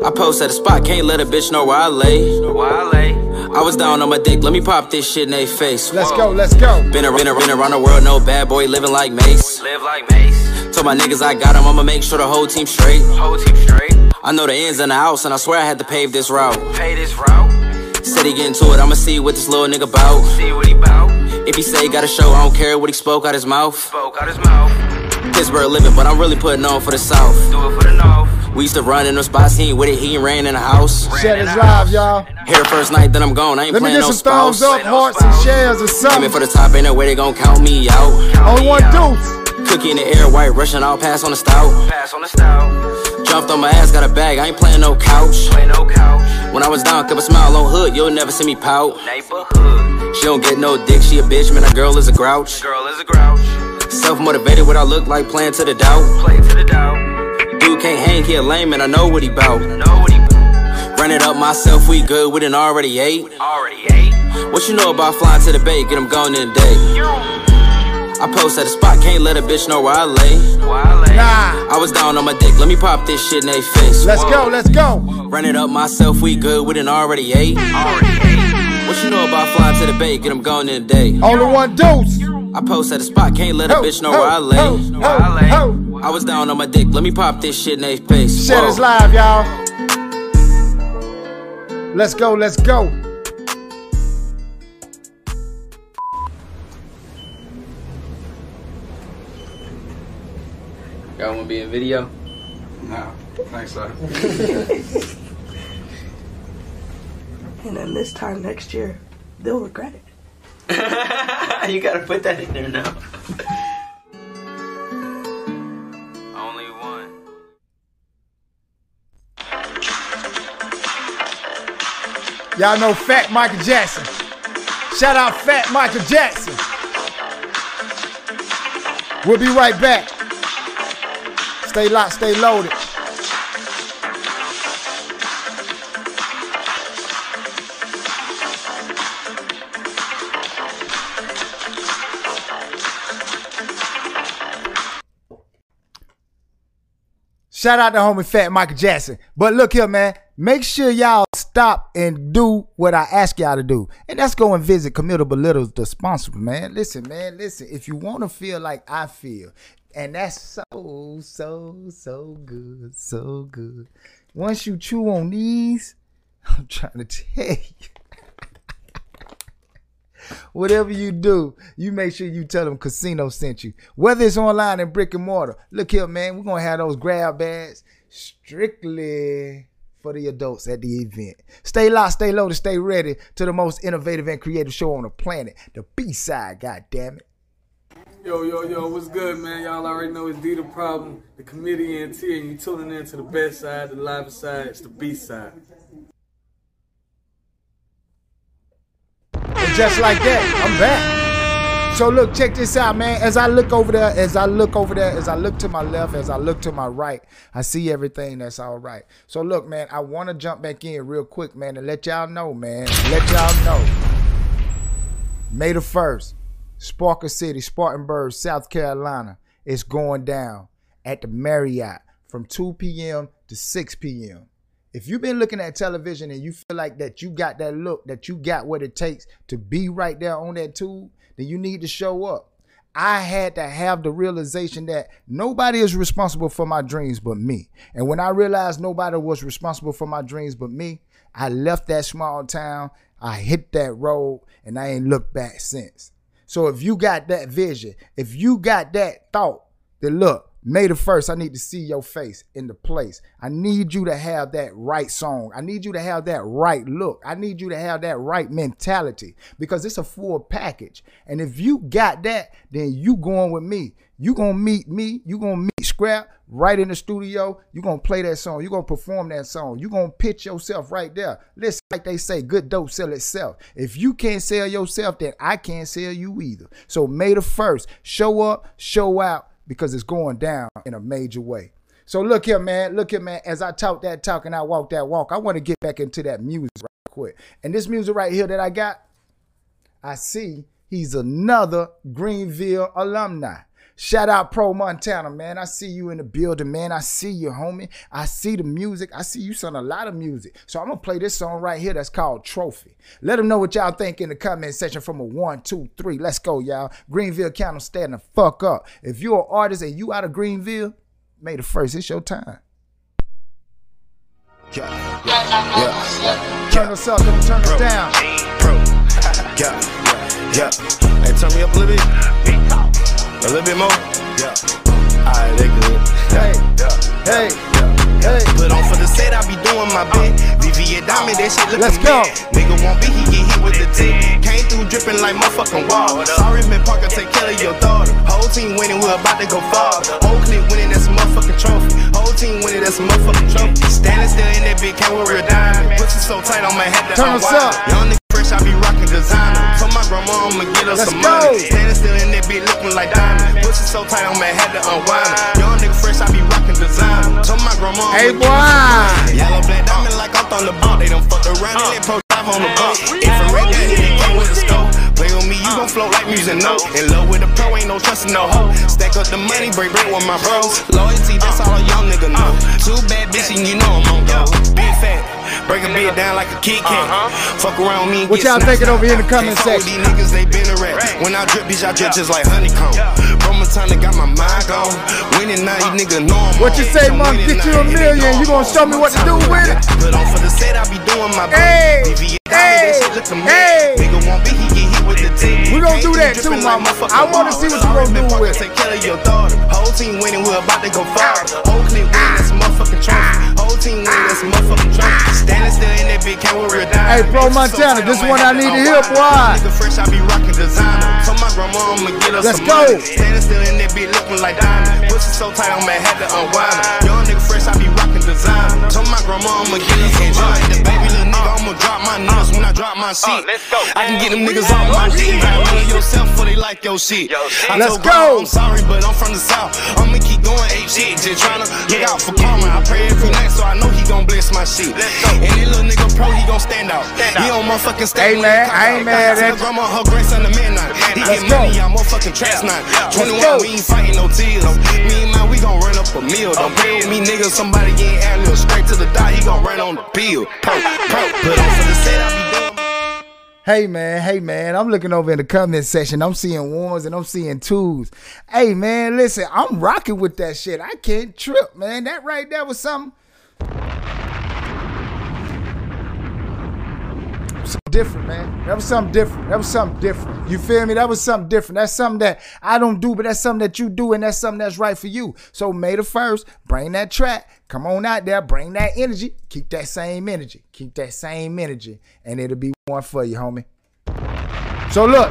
S14: I post at a spot, can't let a bitch know where I lay. Where I lay. I was down on my dick, let me pop this shit in they face.
S1: Let's go, let's go.
S14: Been a, been, a, been around the world, no bad boy living like Mace. Live like Mace. Told my niggas I got 'em, I'ma make sure the whole team straight. Whole team straight. I know the ins and the outs, and I swear I had to pave this route. Pay this route. Said he get into it, I'ma see what this little nigga bout. See what he bout. If he say he got a show, I don't care what he spoke out his mouth. Spoke out his mouth. Pittsburgh living, but I'm really putting on for the South. Do it for the North. We used to run in the spots, he ain't with it, he ain't ran in the house.
S1: Share this live, y'all.
S14: Here first night, then I'm gone. I ain't
S1: Let me
S14: playing
S1: get
S14: no
S1: some
S14: spouse.
S1: thumbs up, hearts, and shares or
S14: Aiming
S1: something.
S14: for the top, ain't no way they gon' count me out.
S1: Only one deuce.
S14: Cookie in the air, white Russian, I'll pass on the stout. Pass on the stout. Jumped on my ass, got a bag, I ain't playing no couch. Play no couch. When I was down, kept a smile on hood, you'll never see me pout. Neighborhood. She don't get no dick, she a bitch, man, that girl is a grouch. Girl is a grouch. Self motivated, what I look like, playing to the doubt. Play to the doubt. Dude can't hang, he a lame, and I know what he bout. Know what he Run it up myself, we good, we done already ate. Already ate. What you know about flying to the bay, get him gone in a day. I post at a spot, can't let a bitch know where I lay.
S1: Nah.
S14: I was down on my dick, let me pop this shit in they face.
S1: Let's go, let's go.
S14: Run it up myself, we good, we done already ate. What you know about flying to the bay, get him gone in a day.
S1: Only one dose.
S14: I post at a spot, can't let a
S1: Ho,
S14: bitch know
S1: ho,
S14: where I lay.
S1: ho.
S14: I was down on my dick, let me pop this shit in they face.
S1: Share
S14: Whoa.
S1: this live, y'all. Let's go, let's go.
S14: Y'all wanna be in video?
S15: No, thanks, sir.
S16: And then this time next year, they'll regret it.
S14: you gotta put that in there now. Only one.
S1: Y'all know Fat Michael Jackson. Shout out Fat Michael Jackson. We'll be right back. Stay locked, stay loaded. Shout out to homie Fat Michael Jackson. But look here, man. Make sure y'all stop and do what I ask y'all to do. And that's go and visit Commutable Littles, the sponsor, man. Listen, man, listen. If you want to feel like I feel, and that's so, so, so good, so good. Once you chew on these, I'm trying to tell you. Whatever you do, you make sure you tell them Casino sent you. Whether it's online and brick and mortar. Look here, man. We're gonna have those grab bags strictly for the adults at the event. Stay locked, stay loaded, stay ready to the most innovative and creative show on the planet. The B side, god damn it.
S15: Yo, yo, yo, what's good, man? Y'all already know it's D the problem, the comedian T, and you tuning in to the best side, the live side, it's the B side.
S1: And just like that, I'm back. So look, check this out, man. As I look over there, as I look over there, as I look to my left, as I look to my right, I see everything that's all right. So look, man, I want to jump back in real quick, man, and let y'all know, man. Let y'all know. May the 1st, Sparkle City, Spartanburg, South Carolina, is going down at the Marriott from 2 p.m. to 6 p.m. If you've been looking at television and you feel like that you got that look, that you got what it takes to be right there on that tube, then you need to show up. I had to have the realization that nobody is responsible for my dreams but me. And when I realized nobody was responsible for my dreams but me, I left that small town, I hit that road, and I ain't looked back since. So if you got that vision, if you got that thought, then look, May the 1st, I need to see your face in the place. I need you to have that right song. I need you to have that right look. I need you to have that right mentality because it's a full package. And if you got that, then you going with me. You gonna meet me. You gonna meet Scrap right in the studio. You gonna play that song. You gonna perform that song. You gonna pitch yourself right there. Listen, like they say, good dope sell itself. If you can't sell yourself, then I can't sell you either. So May the first, show up, show out because it's going down in a major way. So look here, man. Look here, man. As I talk that talk and I walk that walk, I want to get back into that music right quick. And this music right here that I got, I see he's another Greenville alumni. Shout out Pro Montana, man. I see you in the building, man. I see you, homie. I see the music. I see you sung a lot of music. So I'm gonna play this song right here that's called Trophy. Let them know what y'all think in the comment section from a one, two, three. Let's go, y'all. Greenville County stand the fuck up. If you're an artist and you out of Greenville, May the first, it's your time.
S2: Yeah, yeah, yeah.
S1: Turn us up, let me turn us down.
S2: Pro. Yeah, yeah. Hey, turn me up a little bit. A little bit more. Yeah. Alright, they good.
S1: Hey, hey.
S2: Put on for the set, I be doing my bit. Uh. VVA Diamond, that shit looking
S1: Let's go.
S2: mad. Nigga won't be, he get hit with the tick. Came through dripping like motherfucking wall. Sorry, man, Parker, take care of your daughter. Whole team winning, we're about to go far. Whole clip winning, that's a motherfucking trophy. Whole team winning, that's a motherfucking trophy. Standing still in that big came with real diamond. Pussy so tight on my head that
S1: Turn up.
S2: Young nigga fresh, I be rocking designer. Grandma I'ma get
S1: Let's
S2: some
S1: go.
S2: money. Standing still in that bitch looking like diamond. Pussy so tight on my head to unwind. Young nigga fresh, I be rocking designer. Told my grandma
S1: Hey,
S2: I'ma get some
S1: boy.
S2: money. Yellow black diamond like I'm on the boat. They done fucked around and let pro drive on the boat. Infrared gun in the game with the scope. Play with me, you gon' float like music note. In love with a pro, ain't no trustin' no hoe. Stack up the money, break break with my bros. Loyalty, that's all a young nigga know. Two bad bitches, and you know I'm on go. Big fat, break a bit down like a Kit Kat. Uh-huh. Fuck around with me and
S1: What
S2: get
S1: y'all
S2: snatched
S1: thinking over here in the comment
S2: Can't fuck with
S1: section?
S2: These niggas, they been a rat. When I drip, bitch, I drip just like honeycomb. From a time got my mind gone. Winning now, you uh-huh. niggas know I'm
S1: What you say,
S2: I'm
S1: Get you a million. You gonna show me what to do with it?
S2: Put on for the set, I be doing my best.
S1: Hey,
S2: VVA,
S1: hey,
S2: that shit look amazing.
S1: hey.
S2: Nigga won't be, he get hit with the tick.
S1: We gonna do that too,
S2: dripping like
S1: mama. I wanna see what you
S2: Sorry,
S1: gonna do with it.
S2: Take care of your daughter. Whole team winning, we're about to go far. Whole clip winning, that's a motherfucking trophy. Team winning, that's a motherfucking trophy. Standing still in that big came with real.
S1: Hey,
S2: so
S1: Montana, this one I need to hear,
S2: I'm
S1: boy.
S2: Nigga fresh, I be rocking designer. My grandma I'ma get her
S1: Let's go.
S2: Standing still in that bitch looking like diamond. Pussy so tight on my head to unwind. Young nigga fresh, I be rocking designer. My grandma I'ma get some money. The baby little nigga, I'ma drop my nuts when I drop my shit. I can get them niggas off my dick. Ride with yourself for they like your shit. I
S1: Let's
S2: told grandma,
S1: go.
S2: I'm sorry, but I'm from the south. I'ma keep going ape shit. Just tryna look out for karma. I pray every night, so I know he gon' bless my shit. And that little nigga pro, he gon' stand out. He on motherfucking stand.
S1: Hey, man, I ain't mad at
S2: Tell
S1: you.
S2: grandma her grandson a man now. He
S1: Let's
S2: get
S1: go.
S2: money, I'm motherfucking trash now. 21,
S1: go.
S2: we ain't fighting no tears. Me and man, we gon' run up a meal. Don't play with me, nigga. Somebody getting annual straight to the dot. He gon' run on the bill. Pro, pro,
S1: Hey man, hey man, I'm looking over in the comment section. I'm seeing ones and I'm seeing twos. Hey man, listen, I'm rocking with that shit. I can't trip, man. That right there was something. Something different, man. That was something different. That was something different. You feel me? That was something different. That's something that I don't do, but that's something that you do, and that's something that's right for you. So May the first, bring that track. Come on out there, bring that energy. Keep that same energy. Keep that same energy, and it'll be one for you, homie. So look,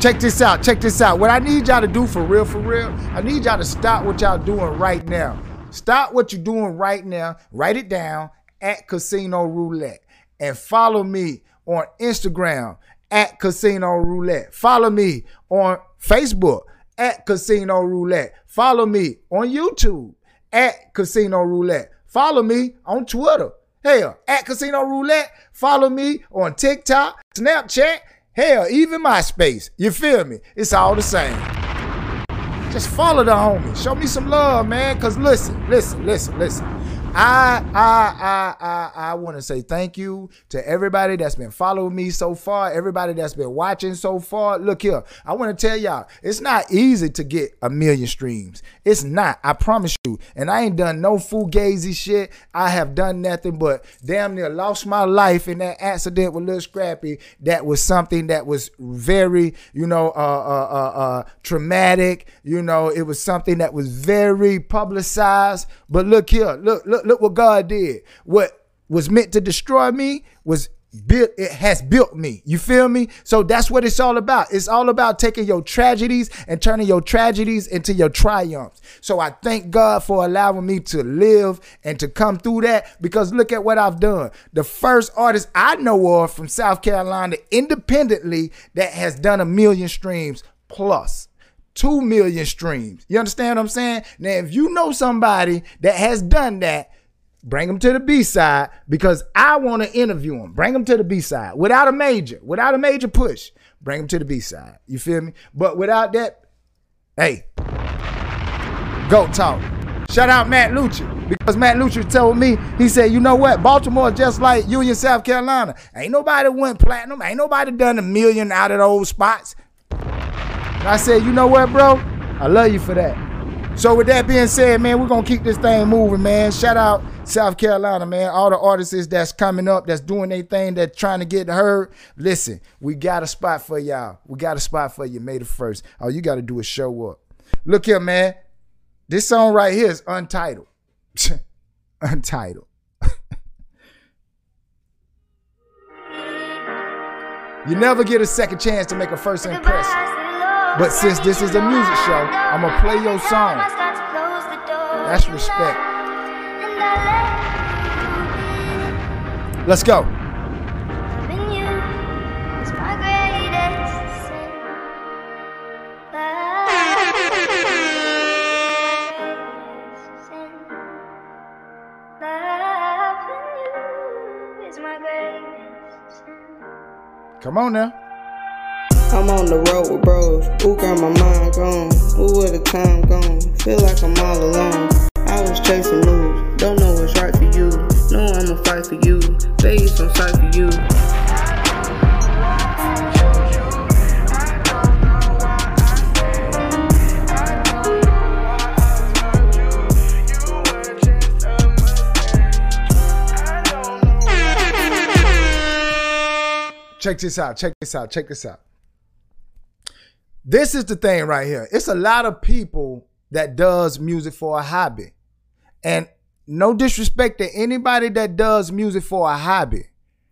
S1: check this out. Check this out. What I need y'all to do for real, for real, I need y'all to stop what y'all doing right now. Stop what you're doing right now. Write it down at Casino Roulette and follow me on Instagram at Casino Roulette. Follow me on Facebook at Casino Roulette. Follow me on YouTube at Casino Roulette. Follow me on Twitter. Hell, at Casino Roulette. Follow me on TikTok, Snapchat, hell, even MySpace. You feel me? It's all the same. Just follow the homie. Show me some love, man. Cause listen, listen, listen, listen. I I I I I want to say thank you to everybody that's been following me so far, everybody that's been watching so far. Look here, I want to tell y'all, it's not easy to get a million streams. It's not. I promise you. And I ain't done no fugazi shit. I have done nothing but damn near lost my life in that accident with Lil Scrappy. That was something that was very, you know, uh, uh, uh, uh, traumatic. You know, it was something that was very publicized. But look here, look, look, look what God did. What was meant to destroy me was built it has built me. You feel me? So that's what it's all about. It's all about taking your tragedies and turning your tragedies into your triumphs. So i thank god for allowing me to live and to come through that because look at what i've done. The first artist i know of from south carolina independently that has done a million streams plus two million streams you understand what i'm saying now if you know somebody that has done that Bring them to the B side because I want to interview them. Bring them to the B side without a major, without a major push. Bring them to the B side. You feel me? But without that, hey, go talk. Shout out Matt Lucci because Matt Lucci told me he said, you know what, Baltimore just like Union, South Carolina. Ain't nobody went platinum. Ain't nobody done a million out of those spots. And I said, you know what, bro? I love you for that. So with that being said, man, we're gonna keep this thing moving, man. Shout out South Carolina, man. All the artists that's coming up, that's doing their thing, that's trying to get heard. Listen, we got a spot for y'all. We got a spot for you, May the first. All you gotta do is show up. Look here, man. This song right here is untitled. Untitled. you never get a second chance to make a first impression. But since this is a music show, I'm gonna play your song. That's respect. Let's go. Come on now.
S17: I'm on the road with bros. Ooh, got my mind gone. Ooh, where the time gone? Feel like I'm all alone. I was chasing moves. Don't know what's right for you. Know I'ma fight for you. Vegas on sight for you. I don't know why I'm you. You were just a must be I don't know why I'm
S1: Check this out. Check this out. Check this out. This is the thing right here. It's a lot of people that does music for a hobby. And no disrespect to anybody that does music for a hobby.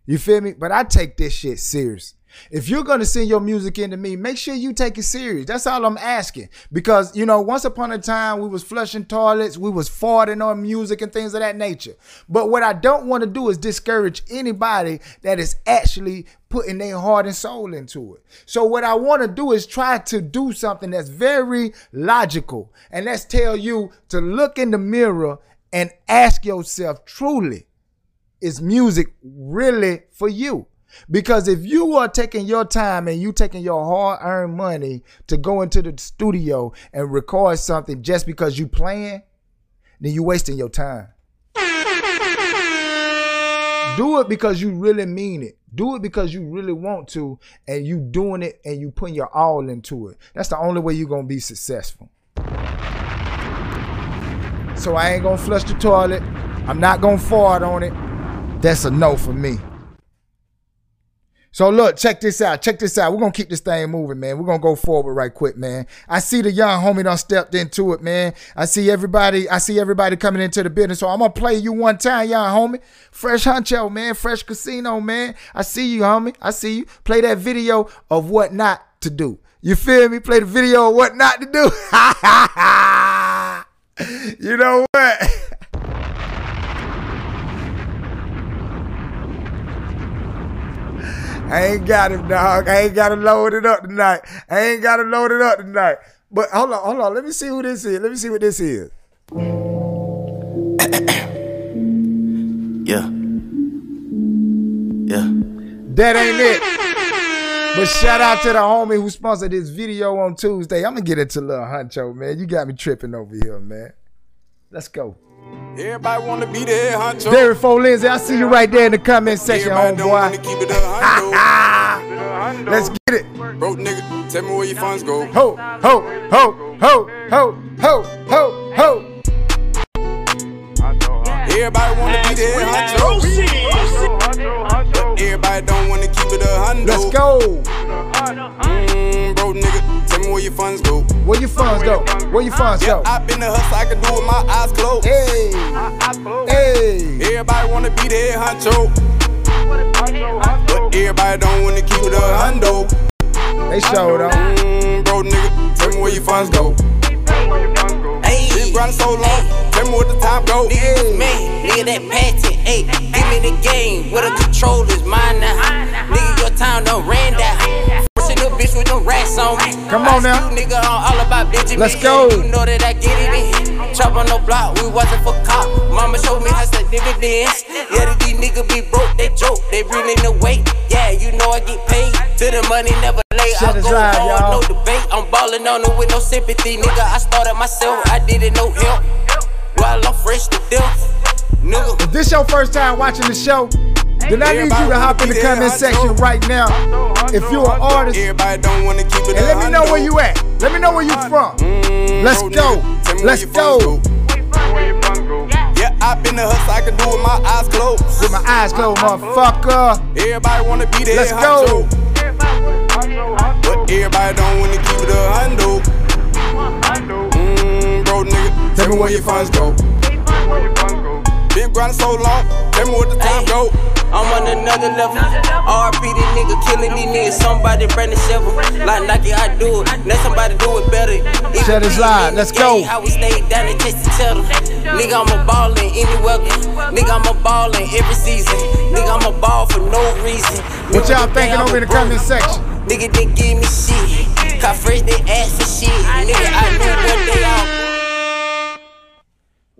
S1: You feel me? But I take this shit serious. If you're gonna send your music into me, make sure you take it serious. That's all I'm asking. Because you know, once upon a time we was flushing toilets, we was farting on music and things of that nature. But what I don't want to do is discourage anybody that is actually putting their heart and soul into it. So what I want to do is try to do something that's very logical. And let's tell you to look in the mirror and ask yourself truly, is music really for you? Because if you are taking your time and you taking your hard-earned money to go into the studio and record something just because you playing, then you're wasting your time. Do it because you really mean it. Do it because you really want to, and you doing it and you putting your all into it. That's the only way you're gonna be successful. So I ain't gonna flush the toilet. I'm not gonna fart on it. That's a no for me. So look, check this out. Check this out. We're gonna keep this thing moving, man. We're gonna go forward right quick, man. I see the young homie done stepped into it, man. I see everybody, I see everybody coming into the business. So I'm gonna play you one time, young homie. Fresh Huncho, man. Fresh Casino, man. I see you, homie. I see you. Play that video of what not to do. You feel me? Play the video of what not to do. you know what? I ain't got him, dog. I ain't got to load it up tonight. I ain't got to load it up tonight. But hold on, hold on. Let me see who this is. Let me see what this is.
S18: Yeah. Yeah.
S1: That ain't it. But shout out to the homie who sponsored this video on Tuesday. I'm gonna get it to Lil Huncho, man. You got me tripping over here, man. Let's go.
S19: Everybody wanna be there, Huncho.
S1: Derek Fo Lindsay, I see you right there in the comment section, homeboy. Let's get it.
S19: Broke nigga, tell me where your funds go.
S1: Ho, ho, ho, ho, ho, ho, ho, ho.
S19: Everybody wanna be there, Huncho. Everybody don't wanna keep it a hundo.
S1: Let's go.
S19: Mm, broke nigga, tell me where your funds go.
S1: Where your funds go? Where your funds
S19: yeah,
S1: go?
S19: I been the hustle, I can do it with my eyes closed.
S1: Hey, hey.
S19: Everybody wanna be there, Huncho. But everybody don't wanna keep it a hundo.
S1: They showed up.
S19: Mm, bro, nigga, tell me where your funds go. Hey, been grinding so long, tell me where the time go.
S20: Nigga, man, nigga, that patent, ayy. Give me the game, where the control is mine now. Nigga, your time done ran down. First little bitch with no rats on me.
S1: Come on now.
S20: Nigga on all about bitches.
S1: Let's go.
S20: You know that I get it in. Chop on no block, we wasn't for cop. Mama showed me how to dividends. Yeah, these niggas be broke, they joke, they bring in the weight. Yeah, you know I get paid. To the money never late.
S1: Shut
S20: I
S1: it
S20: go hard,
S1: y'all.
S20: no debate. I'm ballin' on them with no sympathy, nigga. I started myself, I did it no help. While I'm fresh to death, nigga.
S1: If this your first time watching the show, then I need you to hop in the comment section right now. If you're an artist, and
S19: Everybody don't wanna keep it
S1: let me know where you at. Let me know where you from.
S19: Mm,
S1: Let's go.
S19: nigga, tell me where
S1: Let's go.
S19: Yeah, I been the hustle, I can do it with my eyes closed.
S1: With my eyes closed, motherfucker.
S19: Everybody wanna be there,
S1: Let's go.
S19: But everybody don't wanna keep it a hundo. Mm, bro, nigga, tell me where your funds go. Been grinding so long, tell me what the time go.
S20: I'm on another level. RP this nigga killing these niggas. Somebody bring the shovel. Like Nike, I do it. Let somebody do it better. If
S1: Shut his line. Let's go.
S20: How we stay down and chase each other. Nigga, I'm a ballin' any weather. Nigga, I'm a ballin' every season. Nigga, I'm a ball for no reason.
S1: What y'all thinking over in the comment section?
S20: Nigga didn't give me shit. Cause first they asked for shit. Nigga, I knew what they all.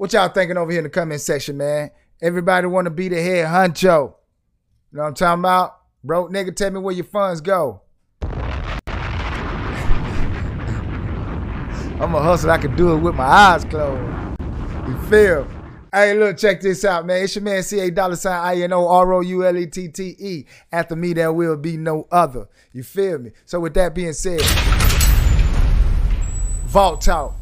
S1: What y'all thinking over here in the comment section, man? Everybody want to be the head honcho. You know what I'm talking about? Bro, nigga, tell me where your funds go. I'm a hustler. I can do it with my eyes closed. You feel? Hey, look, check this out, man. It's your man CA dollar sign I N O R O U L E T T E. After me, there will be no other. You feel me? So, with that being said, Vault Talk.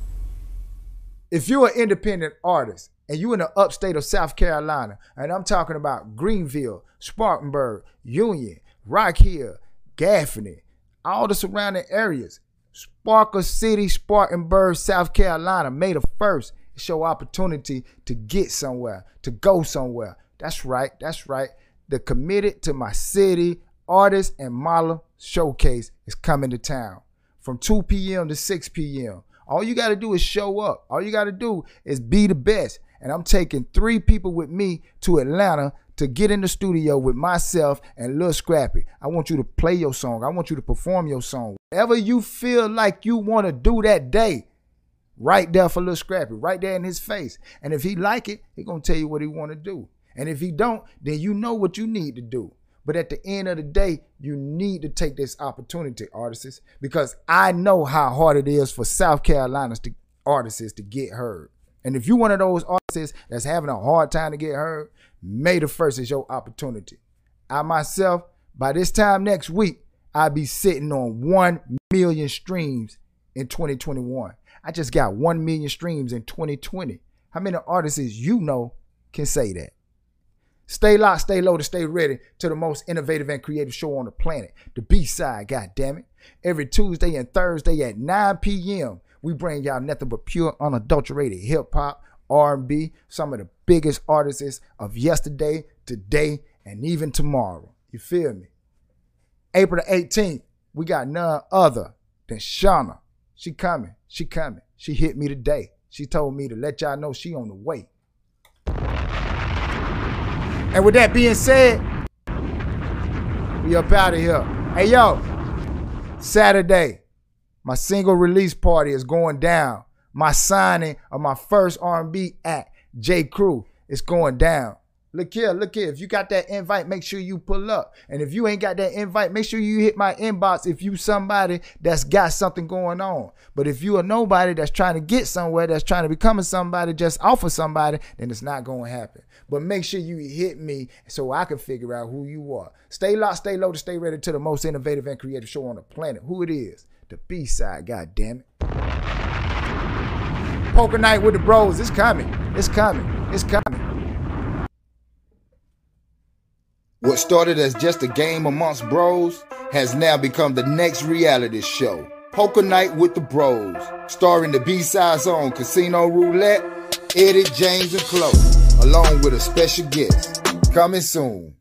S1: If you're an independent artist and you're in the upstate of South Carolina, and I'm talking about Greenville, Spartanburg, Union, Rock Hill, Gaffney, all the surrounding areas, Sparkle City, Spartanburg, South Carolina, May the 1st. It's your opportunity to get somewhere, to go somewhere. That's right, that's right. The Committed to My City Artist and Model Showcase is coming to town from 2 p.m. to 6 p.m. All you got to do is show up. All you got to do is be the best. And I'm taking three people with me to Atlanta to get in the studio with myself and Lil Scrappy. I want you to play your song. I want you to perform your song. Whatever you feel like you want to do that day, right there for Lil Scrappy, right there in his face. And if he like it, he gonna tell you what he want to do. And if he don't, then you know what you need to do. But at the end of the day, you need to take this opportunity, artists, because I know how hard it is for South Carolina's to, artists to get heard. And if you're one of those artists that's having a hard time to get heard, May the 1st is your opportunity. I myself, by this time next week, I'll be sitting on 1 million streams in 2021. I just got 1 million streams in 2020. How many artists you know can say that? Stay locked, stay loaded, stay ready to the most innovative and creative show on the planet, the B side, God damn it. Every Tuesday and Thursday at 9 p.m., we bring y'all nothing but pure, unadulterated hip hop, R&B, some of the biggest artists of yesterday, today, and even tomorrow. You feel me? April the 18th, we got none other than Shauna. She coming. She coming. She hit me today. She told me to let y'all know she on the way. And with that being said, we up out of here. Hey yo, Saturday, my single release party is going down. My signing of my first R&B act, J. Crew, is going down. Look here, look here. If you got that invite, make sure you pull up. And if you ain't got that invite, make sure you hit my inbox if you somebody that's got something going on. But if you are nobody that's trying to get somewhere, that's trying to become somebody just off of somebody, then it's not going to happen. But make sure you hit me so I can figure out who you are. Stay locked, stay low, to stay ready to the most innovative and creative show on the planet. Who it is? The B side, god damn it. Poker night with the bros. It's coming. It's coming. It's coming. What started as just a game amongst bros has now become the next reality show. Poker Night with the Bros, starring the B-Side Zone Casino Roulette, Eddie, James, and Chloe, along with a special guest. Coming soon.